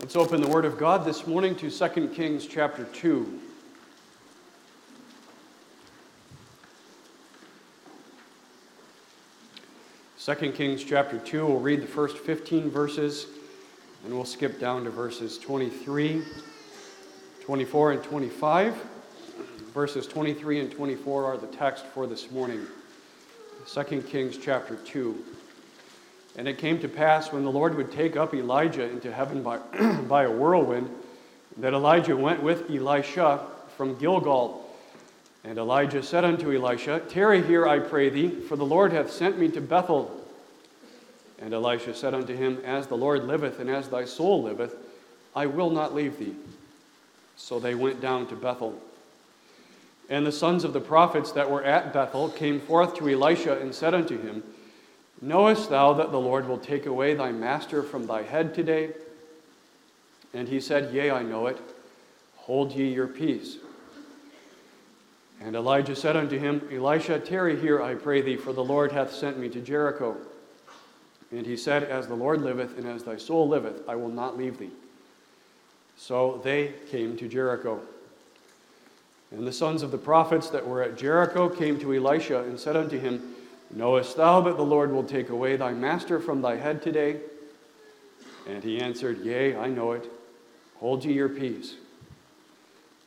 Let's open the Word of God this morning to 2 Kings chapter 2. Second Kings chapter 2, we'll read the first 15 verses, and we'll skip down to verses 23, 24, and 25. Verses 23 and 24 are the text for this morning. 2 Kings chapter 2. And it came to pass when the Lord would take up Elijah into heaven by, by a whirlwind, that Elijah went with Elisha from Gilgal. And Elijah said unto Elisha, Tarry here, I pray thee, for the Lord hath sent me to Bethel. And Elisha said unto him, As the Lord liveth, and as thy soul liveth, I will not leave thee. So they went down to Bethel. And the sons of the prophets that were at Bethel came forth to Elisha and said unto him, Knowest thou that the Lord will take away thy master from thy head today? And he said, Yea, I know it. Hold ye your peace. And Elijah said unto him, Elisha, tarry here, I pray thee, for the Lord hath sent me to Jericho. And he said, As the Lord liveth, and as thy soul liveth, I will not leave thee. So they came to Jericho. And the sons of the prophets that were at Jericho came to Elisha and said unto him, Knowest thou that the Lord will take away thy master from thy head today? And he answered, Yea, I know it. Hold ye your peace.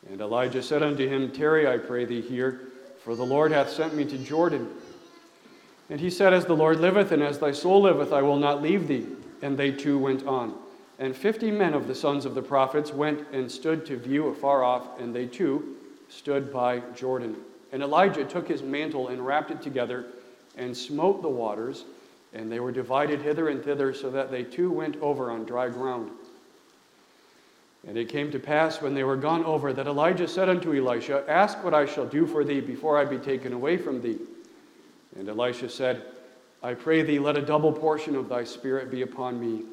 And Elijah said unto him, Tarry, I pray thee here, for the Lord hath sent me to Jordan. And he said, As the Lord liveth, and as thy soul liveth, I will not leave thee. And they two went on. And fifty men of the sons of the prophets went and stood to view afar off, and they too stood by Jordan. And Elijah took his mantle and wrapped it together and smote the waters, and they were divided hither and thither, so that they too went over on dry ground. And it came to pass when they were gone over that Elijah said unto Elisha, Ask what I shall do for thee before I be taken away from thee. And Elisha said, I pray thee, let a double portion of thy spirit be upon me.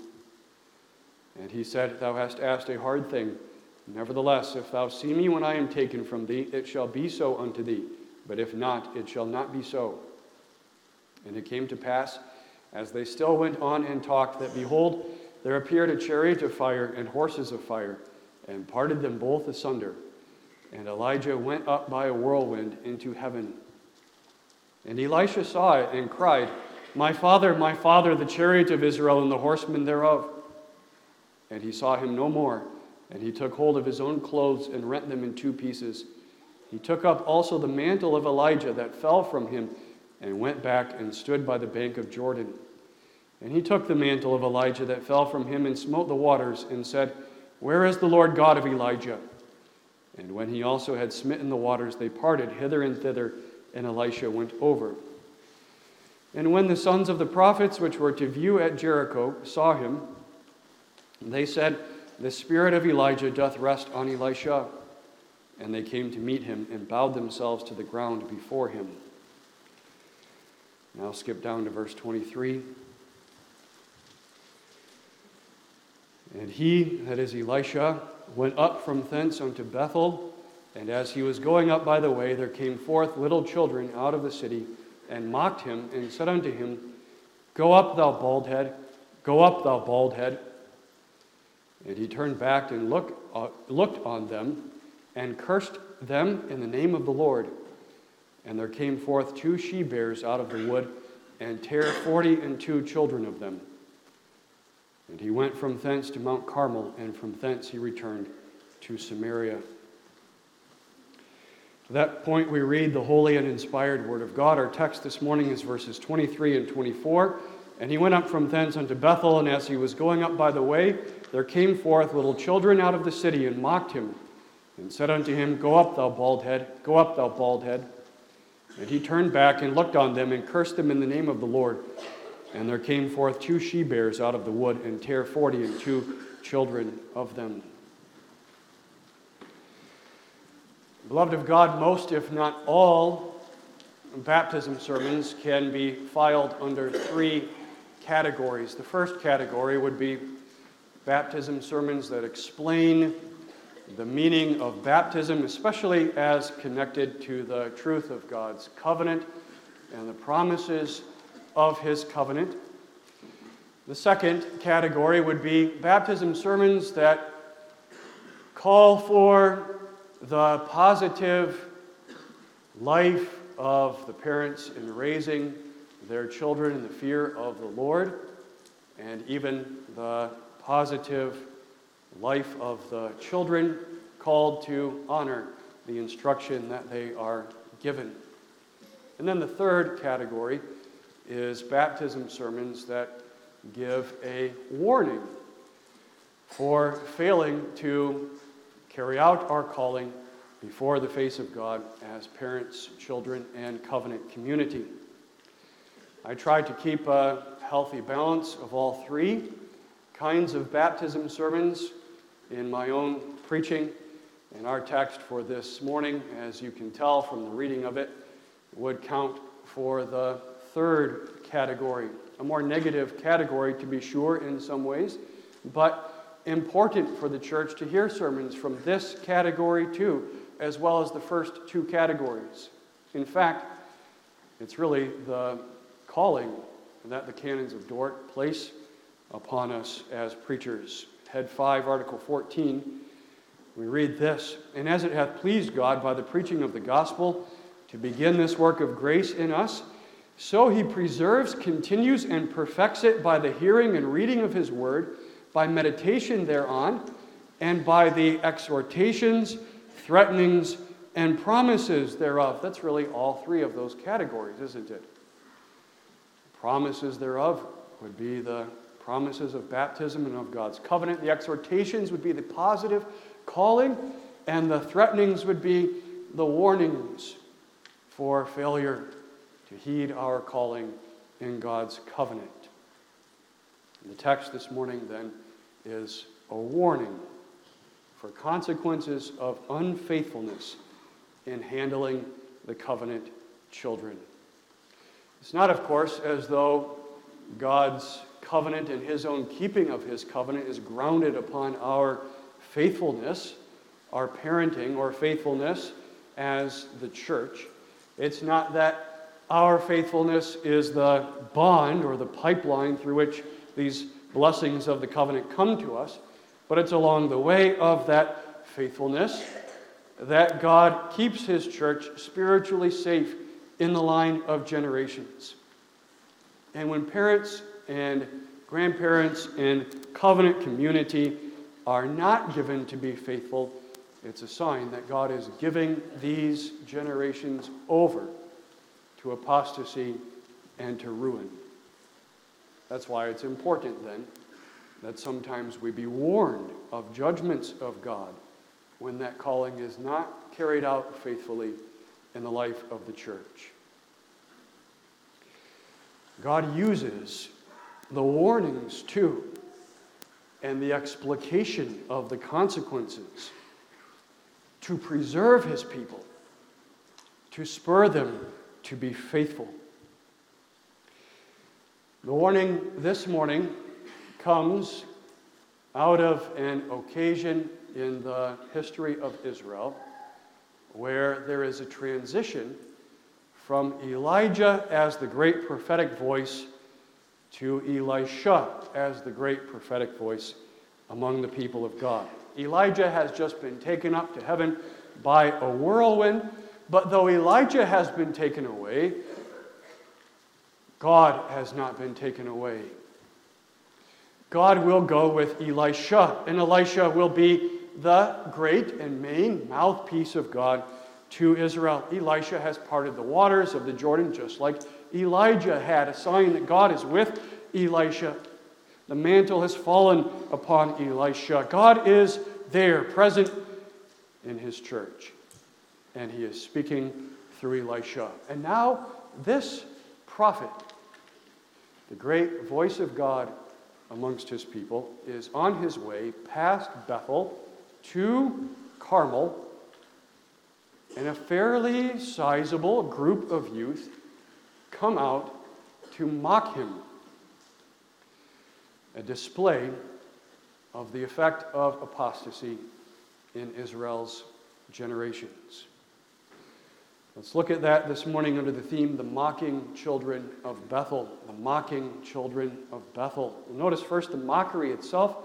And he said, Thou hast asked a hard thing. Nevertheless, if thou see me when I am taken from thee, it shall be so unto thee. But if not, it shall not be so. And it came to pass, as they still went on and talked, that behold, there appeared a chariot of fire and horses of fire, and parted them both asunder. And Elijah went up by a whirlwind into heaven. And Elisha saw it and cried, My father, my father, the chariot of Israel and the horsemen thereof. And he saw him no more. And he took hold of his own clothes and rent them in two pieces. He took up also the mantle of Elijah that fell from him and went back and stood by the bank of Jordan. And he took the mantle of Elijah that fell from him and smote the waters and said, Where is the Lord God of Elijah? And when he also had smitten the waters, they parted hither and thither, and Elisha went over. And when the sons of the prophets which were to view at Jericho saw him, they said, The spirit of Elijah doth rest on Elisha. And they came to meet him and bowed themselves to the ground before him. Now skip down to verse 23. And he, that is Elisha, went up from thence unto Bethel. And as he was going up by the way, there came forth little children out of the city and mocked him and said unto him, Go up, thou bald head, go up, thou bald head. And he turned back and look, uh, looked on them and cursed them in the name of the Lord. And there came forth two she bears out of the wood, and tare forty and two children of them. And he went from thence to Mount Carmel, and from thence he returned to Samaria. To that point, we read the holy and inspired word of God. Our text this morning is verses 23 and 24. And he went up from thence unto Bethel, and as he was going up by the way, there came forth little children out of the city and mocked him, and said unto him, Go up, thou bald head, go up, thou bald head. And he turned back and looked on them and cursed them in the name of the Lord. And there came forth two she bears out of the wood and tare forty and two children of them. Beloved of God, most, if not all, baptism sermons can be filed under three categories. The first category would be baptism sermons that explain the meaning of baptism, especially as connected to the truth of God's covenant and the promises of his covenant. The second category would be baptism sermons that call for the positive life of the parents in raising their children in the fear of the Lord, and even the positive life of the children called to honor the instruction that they are given. And then the third category is baptism sermons that give a warning for failing to carry out our calling before the face of God as parents, children, and covenant community. I tried to keep a healthy balance of all three kinds of baptism sermons in my own preaching. And our text for this morning, as you can tell from the reading of it, would count for the third category, a more negative category to be sure in some ways, but important for the church to hear sermons from this category too, as well as the first two categories. In fact, it's really the calling that the canons of Dort place upon us as preachers. Head 5, Article 14, we read this And as it hath pleased God by the preaching of the gospel to begin this work of grace in us, so he preserves, continues, and perfects it by the hearing and reading of his word, by meditation thereon, and by the exhortations, threatenings, and promises thereof. That's really all three of those categories, isn't it? Promises thereof would be the promises of baptism and of God's covenant. The exhortations would be the positive calling, and the threatenings would be the warnings for failure to heed our calling in God's covenant. The text this morning, then, is a warning for consequences of unfaithfulness in handling the covenant children. It's not, of course, as though God's covenant and his own keeping of his covenant is grounded upon our faithfulness, our parenting or faithfulness as the church. It's not that our faithfulness is the bond or the pipeline through which these blessings of the covenant come to us, but it's along the way of that faithfulness that God keeps his church spiritually safe in the line of generations. And when parents and grandparents and covenant community are not given to be faithful, it's a sign that God is giving these generations over to apostasy and to ruin. That's why it's important then that sometimes we be warned of judgments of God when that calling is not carried out faithfully in the life of the church. God uses the warnings too and the explication of the consequences to preserve his people, to spur them to be faithful. The warning this morning comes out of an occasion in the history of Israel where there is a transition from Elijah as the great prophetic voice to Elisha as the great prophetic voice among the people of God. Elijah has just been taken up to heaven by a whirlwind, but though Elijah has been taken away, God has not been taken away. God will go with Elisha, and Elisha will be the great and main mouthpiece of God to Israel. Elisha has parted the waters of the Jordan just like Elijah had, a sign that God is with Elisha. The mantle has fallen upon Elisha. God is there, present in his church. And he is speaking through Elisha. And now, this prophet, the great voice of God amongst his people, is on his way past Bethel to Carmel. And a fairly sizable group of youth come out to mock him a display of the effect of apostasy in Israel's generations. Let's look at that this morning under the theme the mocking children of Bethel. The mocking children of Bethel. Notice first the mockery itself,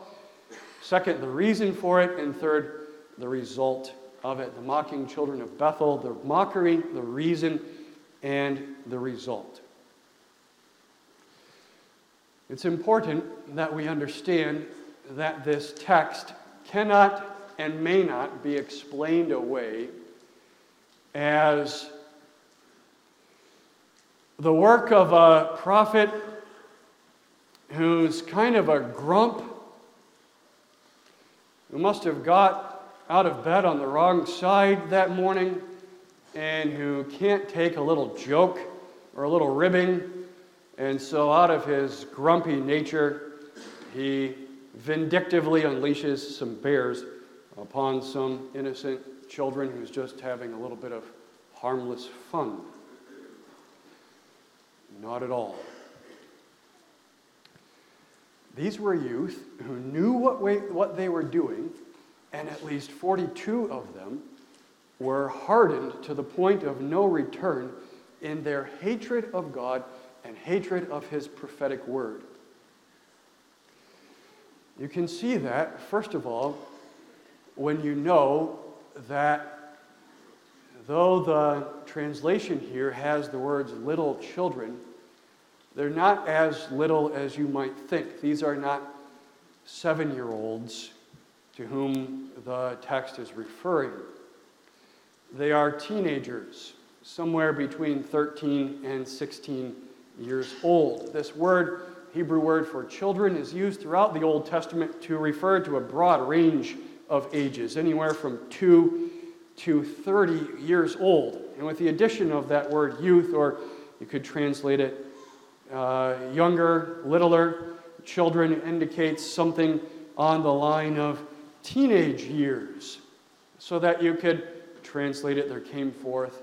second, the reason for it, and third, the result of it. The mocking children of Bethel, the mockery, the reason, and the result. It's important that we understand that this text cannot and may not be explained away as the work of a prophet who's kind of a grump, who must have got out of bed on the wrong side that morning, and who can't take a little joke or a little ribbing. And so, out of his grumpy nature, he vindictively unleashes some bears upon some innocent children who's just having a little bit of harmless fun. Not at all. These were youth who knew what, way, what they were doing, and at least 42 of them were hardened to the point of no return in their hatred of God and hatred of His prophetic word. You can see that, first of all, when you know that though the translation here has the words little children, they're not as little as you might think. These are not seven year olds to whom the text is referring. They are teenagers, somewhere between 13 and 16 years old. This word, Hebrew word for children, is used throughout the Old Testament to refer to a broad range of ages, anywhere from 2 to 30 years old. And with the addition of that word youth, or you could translate it uh, younger, littler, children indicates something on the line of teenage years. So that you could translate it, there came forth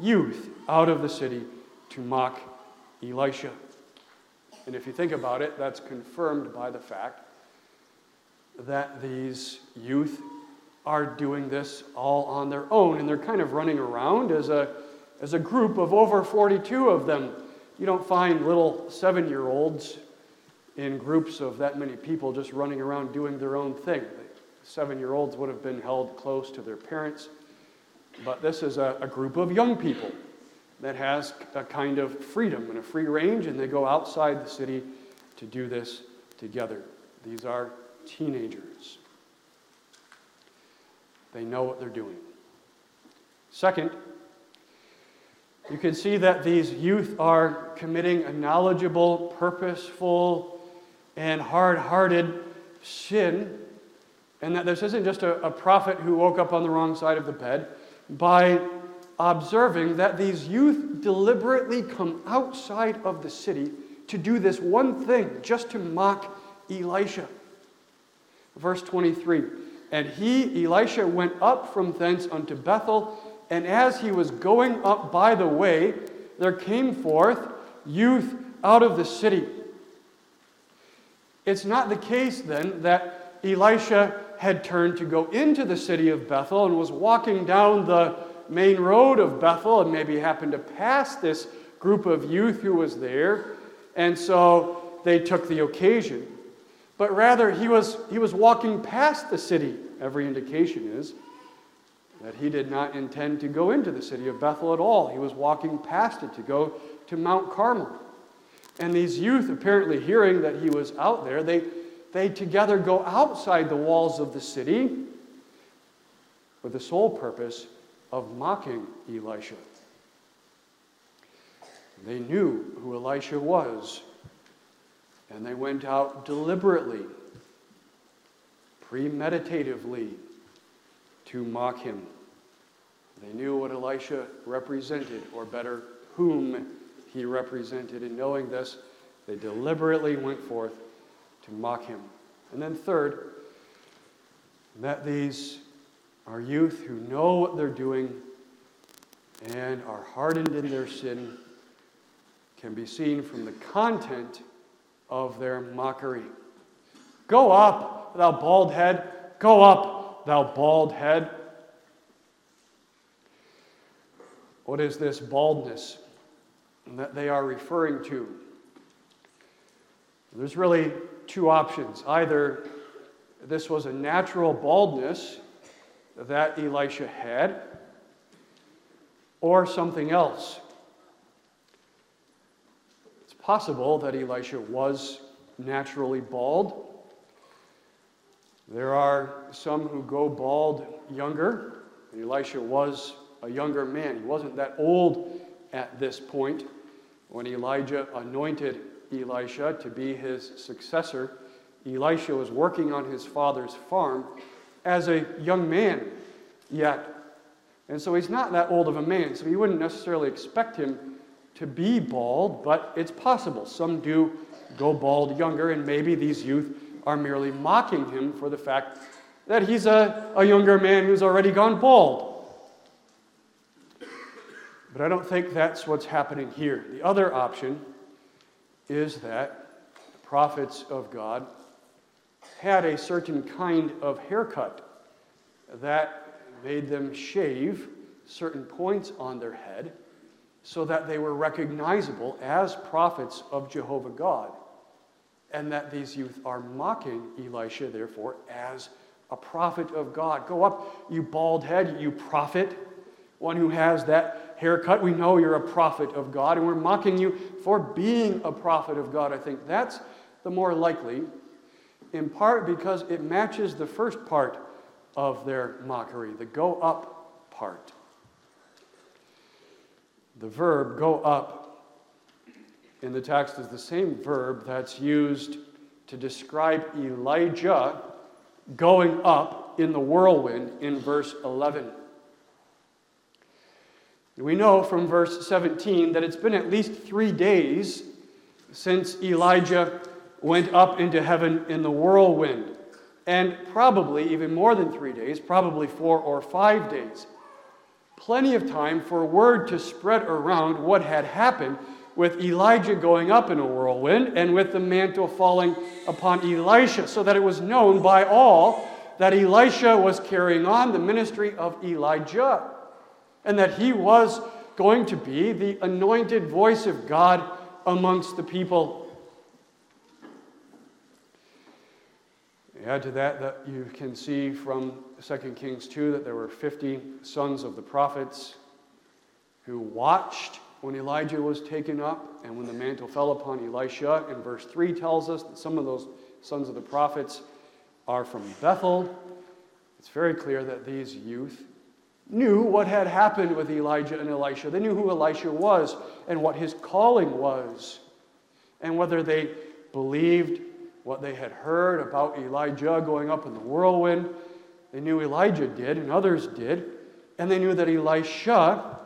youth out of the city to mock Elisha. And if you think about it, that's confirmed by the fact that these youth are doing this all on their own, and they're kind of running around as a, as a group of over 42 of them. You don't find little seven year olds in groups of that many people just running around doing their own thing. Seven year olds would have been held close to their parents, but this is a, a group of young people that has a kind of freedom and a free range, and they go outside the city to do this together. These are teenagers. They know what they're doing. Second, you can see that these youth are committing a knowledgeable, purposeful, and hard hearted sin, and that this isn't just a, a, prophet who woke up on the wrong side of the bed, by observing that these youth deliberately come outside of the city to do this one thing, just to mock Elisha. Verse 23 And he, Elisha, went up from thence unto Bethel, and as he was going up by the way, there came forth youth out of the city. It's not the case then that Elisha had turned to go into the city of Bethel and was walking down the main road of Bethel and maybe happened to pass this group of youth who was there. And so they took the occasion but rather he was, he was walking past the city. Every indication is that he did not intend to go into the city of Bethel at all. He was walking past it to go to Mount Carmel. And these youth, apparently hearing that he was out there, they, they together go outside the walls of the city with the sole purpose of mocking Elisha. They knew who Elisha was and they went out deliberately, premeditatively, to mock him. They knew what Elisha represented, or better, whom he represented. And knowing this, they deliberately went forth mock him. And then, third, that these are youth who know what they're doing and are hardened in their sin can be seen from the content of their mockery. Go up, thou bald head. Go up, thou bald head. What is this baldness that they are referring to? There's really two options. Either this was a natural baldness that Elisha had, or something else. It's possible that Elisha was naturally bald. There are some who go bald younger. Elisha was a younger man. He wasn't that old at this point when Elijah anointed Elisha to be his successor. Elisha was working on his father's farm as a young man yet. And so he's not that old of a man, so you wouldn't necessarily expect him to be bald, but it's possible. Some do go bald younger, and maybe these youth are merely mocking him for the fact that he's a, a younger man who's already gone bald. But I don't think that's what's happening here. The other option is that the prophets of God had a certain kind of haircut that made them shave certain points on their head so that they were recognizable as prophets of Jehovah God. And that these youth are mocking Elisha, therefore, as a prophet of God. Go up, you bald head, you prophet, one who has that haircut. We know you're a prophet of God, and we're mocking you for being a prophet of God. I think that's the more likely, in part because it matches the first part of their mockery, the go up part. The verb go up in the text is the same verb that's used to describe Elijah going up in the whirlwind in verse 11. We know from verse 17 that it's been at least three days since Elijah went up into heaven in the whirlwind, and probably even more than three days, probably four or five days. Plenty of time for word to spread around what had happened with Elijah going up in a whirlwind and with the mantle falling upon Elisha, so that it was known by all that Elisha was carrying on the ministry of Elijah and that he was going to be the anointed voice of God amongst the people. Add to that that you can see from 2 Kings 2 that there were 50 sons of the prophets who watched when Elijah was taken up and when the mantle fell upon Elisha. And verse 3 tells us that some of those sons of the prophets are from Bethel. It's very clear that these youth knew what had happened with Elijah and Elisha. They knew who Elisha was and what his calling was, and whether they believed what they had heard about Elijah going up in the whirlwind. They knew Elijah did, and others did, and they knew that Elisha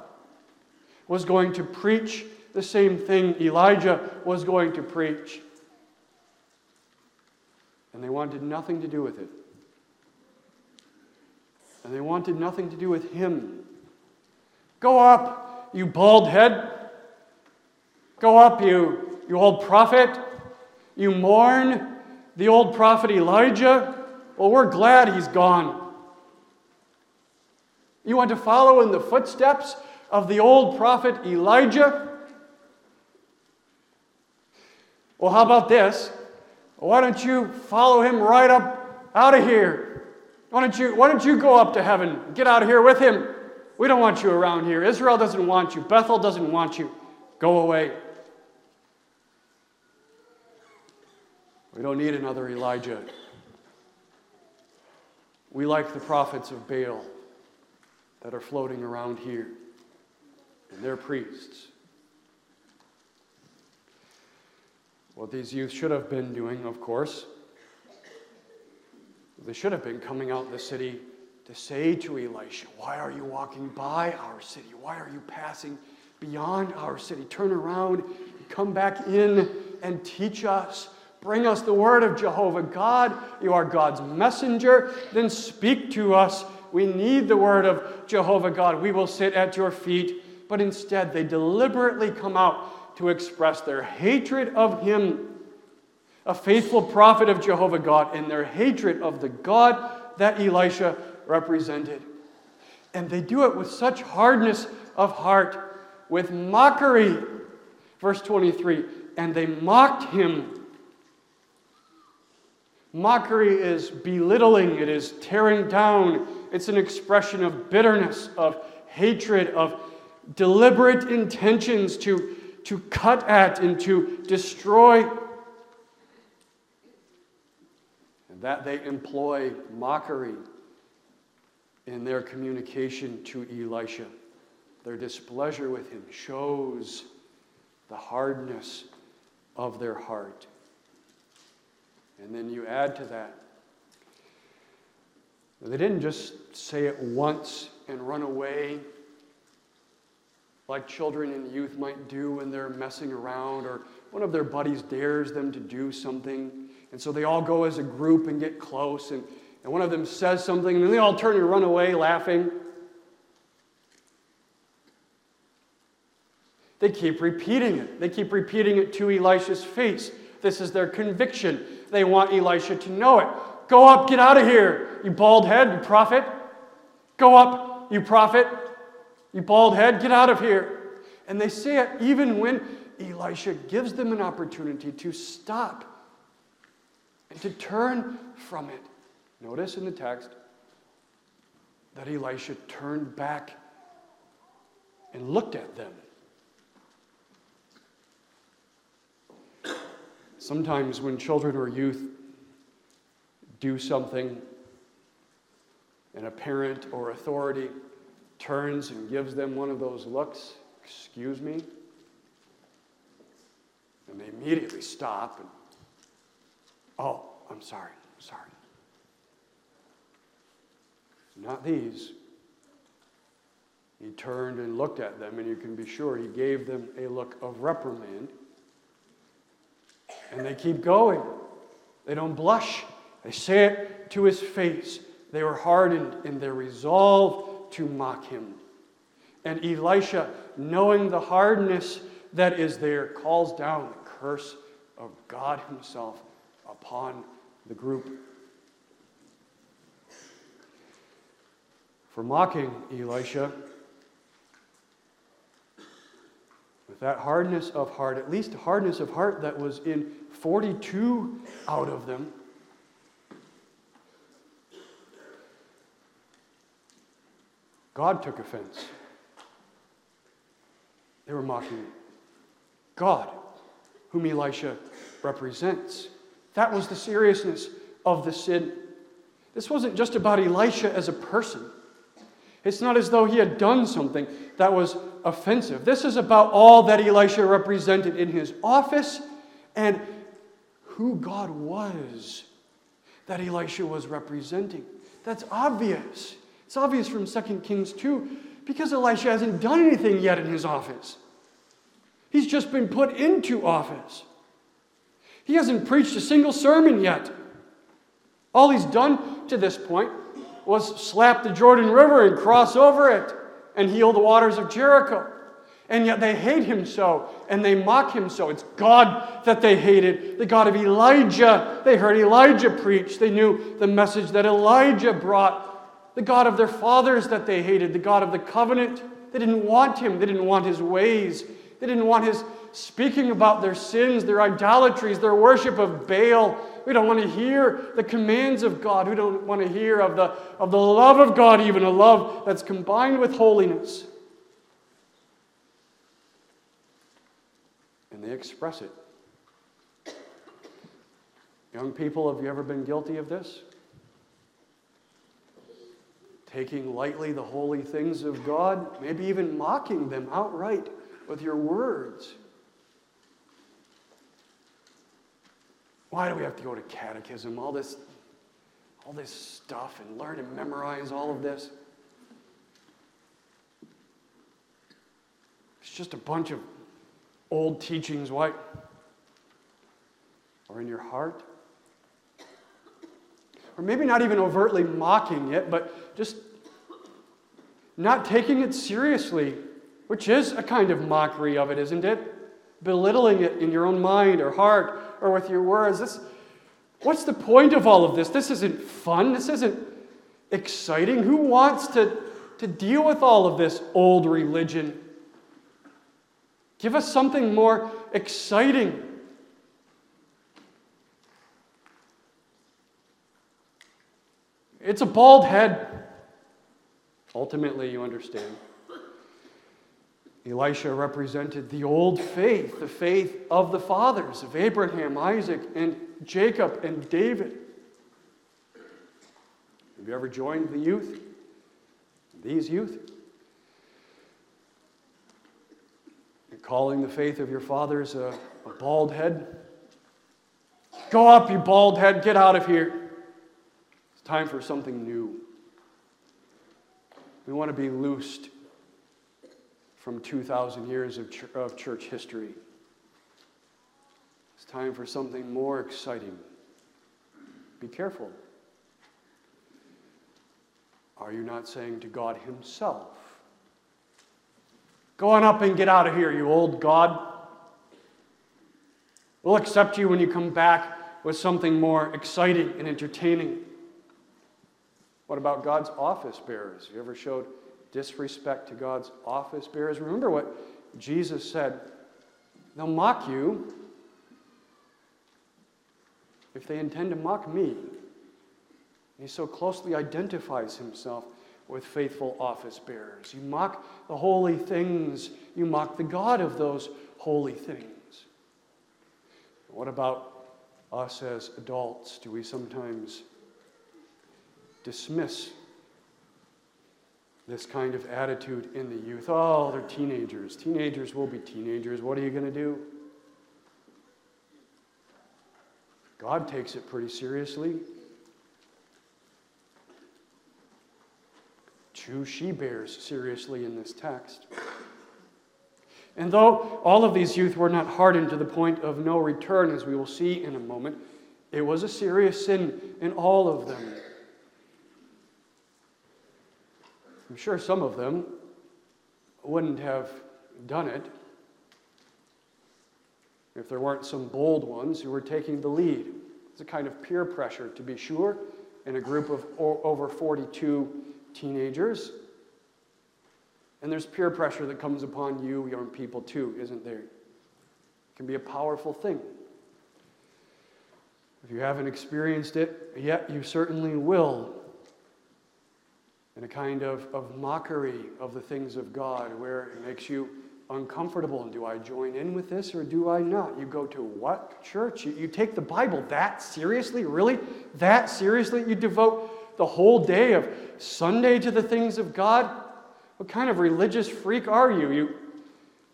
was going to preach the same thing Elijah was going to preach. And they wanted nothing to do with it and they wanted nothing to do with him. Go up, you bald head. Go up, you, you old prophet. You mourn the old prophet Elijah. Well, we're glad he's gone. You want to follow in the footsteps of the old prophet Elijah? Well, how about this? Why don't you follow him right up out of here? Why don't you, why don't you go up to heaven? Get out of here with him. We don't want you around here. Israel doesn't want you. Bethel doesn't want you. Go away. We don't need another Elijah. We like the prophets of Baal that are floating around here, and their priests. What these youth should have been doing, of course, they should have been coming out the city to say to Elisha, Why are you walking by our city? Why are you passing beyond our city? Turn around, come back in, and teach us. Bring us the word of Jehovah God. You are God's messenger. Then speak to us. We need the word of Jehovah God. We will sit at your feet. But instead, they deliberately come out to express their hatred of him a faithful prophet of Jehovah God, in their hatred of the God that Elisha represented. And they do it with such hardness of heart, with mockery. Verse 23 And they mocked him. Mockery is belittling, it is tearing down, it's an expression of bitterness, of hatred, of deliberate intentions to, to cut at and to destroy. And that they employ mockery in their communication to Elisha. Their displeasure with him shows the hardness of their heart. And then you add to that. They didn't just say it once and run away like children and youth might do when they're messing around or one of their buddies dares them to do something. And so they all go as a group and get close, and, and one of them says something, and then they all turn and run away laughing. They keep repeating it. They keep repeating it to Elisha's face. This is their conviction. They want Elisha to know it. Go up, get out of here, you bald head, you prophet. Go up, you prophet. You bald head, get out of here. And they say it even when Elisha gives them an opportunity to stop and to turn from it. Notice in the text that Elisha turned back and looked at them. Sometimes when children or youth do something and a parent or authority turns and gives them one of those looks, excuse me, and they immediately stop and, oh, I'm sorry, sorry. Not these. He turned and looked at them, and you can be sure he gave them a look of reprimand. And they keep going. They don't blush. They say it to his face. They were hardened in their resolve to mock him. And Elisha, knowing the hardness that is there, calls down the curse of God Himself upon the group. For mocking Elisha, with that hardness of heart, at least hardness of heart that was in 42 out of them. God took offense. They were mocking God, whom Elisha represents. That was the seriousness of the sin. This wasn't just about Elisha as a person. It's not as though he had done something that was offensive. This is about all that Elisha represented in his office and who God was that Elisha was representing. That's obvious. It's obvious from 2 Kings 2 because Elisha hasn't done anything yet in his office. He's just been put into office. He hasn't preached a single sermon yet. All he's done to this point was slap the Jordan River and cross over it and heal the waters of Jericho. And yet they hate him so and they mock him so. It's God that they hated, the God of Elijah. They heard Elijah preach, they knew the message that Elijah brought the God of their fathers that they hated, the God of the covenant. They didn't want him, they didn't want his ways, they didn't want his speaking about their sins, their idolatries, their worship of Baal. We don't want to hear the commands of God. We don't want to hear of the, of the love of God, even a love that's combined with holiness. And they express it. Young people, have you ever been guilty of this? taking lightly the holy things of God, maybe even mocking them outright with your words. Why do we have to go to catechism, all this, all this stuff, and learn and memorize all of this? It's just a bunch of old teachings. Why? Or in your heart? Or maybe not even overtly mocking it, but just not taking it seriously, which is a kind of mockery of it, isn't it? Belittling it in your own mind or heart or with your words. This, what's the point of all of this? This isn't fun. This isn't exciting. Who wants to, to to deal with all of this old religion. Give us something more exciting. It's a bald head. Ultimately, you understand. Elisha represented the old faith, the faith of the fathers, of Abraham, Isaac, and Jacob, and David. Have you ever joined the youth? These youth? You're calling the faith of your fathers a, a bald head? Go up, you bald head, get out of here. It's time for something new. We want to be loosed from 2,000 years of, ch- of church history. It's time for something more exciting. Be careful. Are you not saying to God Himself, Go on up and get out of here, you old God? We'll accept you when you come back with something more exciting and entertaining. What about God's office bearers? You ever showed disrespect to God's office bearers? Remember what Jesus said they'll mock you if they intend to mock me. He so closely identifies himself with faithful office bearers. You mock the holy things, you mock the God of those holy things. What about us as adults? Do we sometimes dismiss this kind of attitude in the youth? Oh, they're teenagers. Teenagers will be teenagers. What are you going to do? God takes it pretty seriously. Two she bears seriously in this text. And though all of these youth were not hardened to the point of no return, as we will see in a moment, it was a serious sin in all of them. I'm sure some of them wouldn't have done it if there weren't some bold ones who were taking the lead. It's a kind of peer pressure, to be sure, in a group of over 42 teenagers. And there's peer pressure that comes upon you, young people, too, isn't there? It can be a powerful thing. If you haven't experienced it yet, you certainly will. In a kind of, of mockery of the things of God, where it makes you uncomfortable. And do I join in with this or do I not? You go to what church? You, you take the Bible that seriously? Really? That seriously? You devote the whole day of Sunday to the things of God? What kind of religious freak are you? You,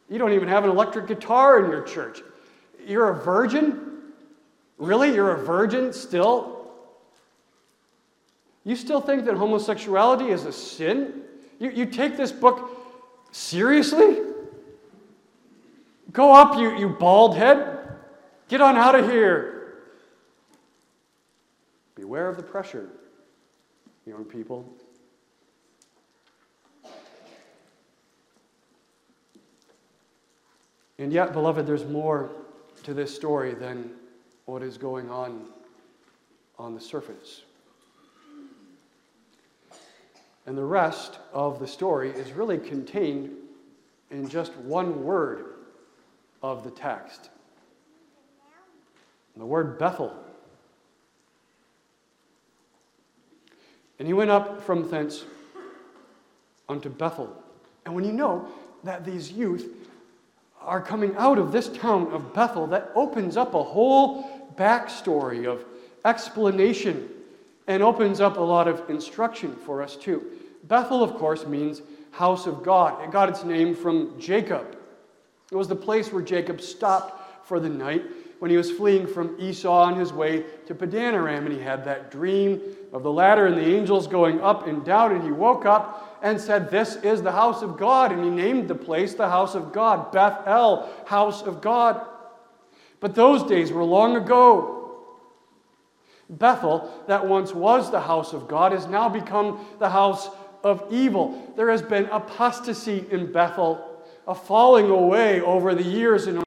you don't even have an electric guitar in your church. You're a virgin? Really? You're a virgin still? You still think that homosexuality is a sin? You, you take this book seriously? Go up, you, you bald head. Get on out of here. Beware of the pressure young people. And yet, beloved, there's more to this story than what is going on on the surface. And the rest of the story is really contained in just one word of the text the word Bethel. And he went up from thence unto Bethel. And when you know that these youth are coming out of this town of Bethel, that opens up a whole backstory of explanation and opens up a lot of instruction for us too. Bethel, of course, means house of God. It got its name from Jacob. It was the place where Jacob stopped for the night when he was fleeing from Esau on his way to Padanaram, and he had that dream of the ladder and the angels going up and down, and he woke up and said, This is the house of God. And he named the place the house of God, Beth El, house of God. But those days were long ago. Bethel, that once was the house of God, has now become the house of evil. There has been apostasy in Bethel, a falling away over the years. And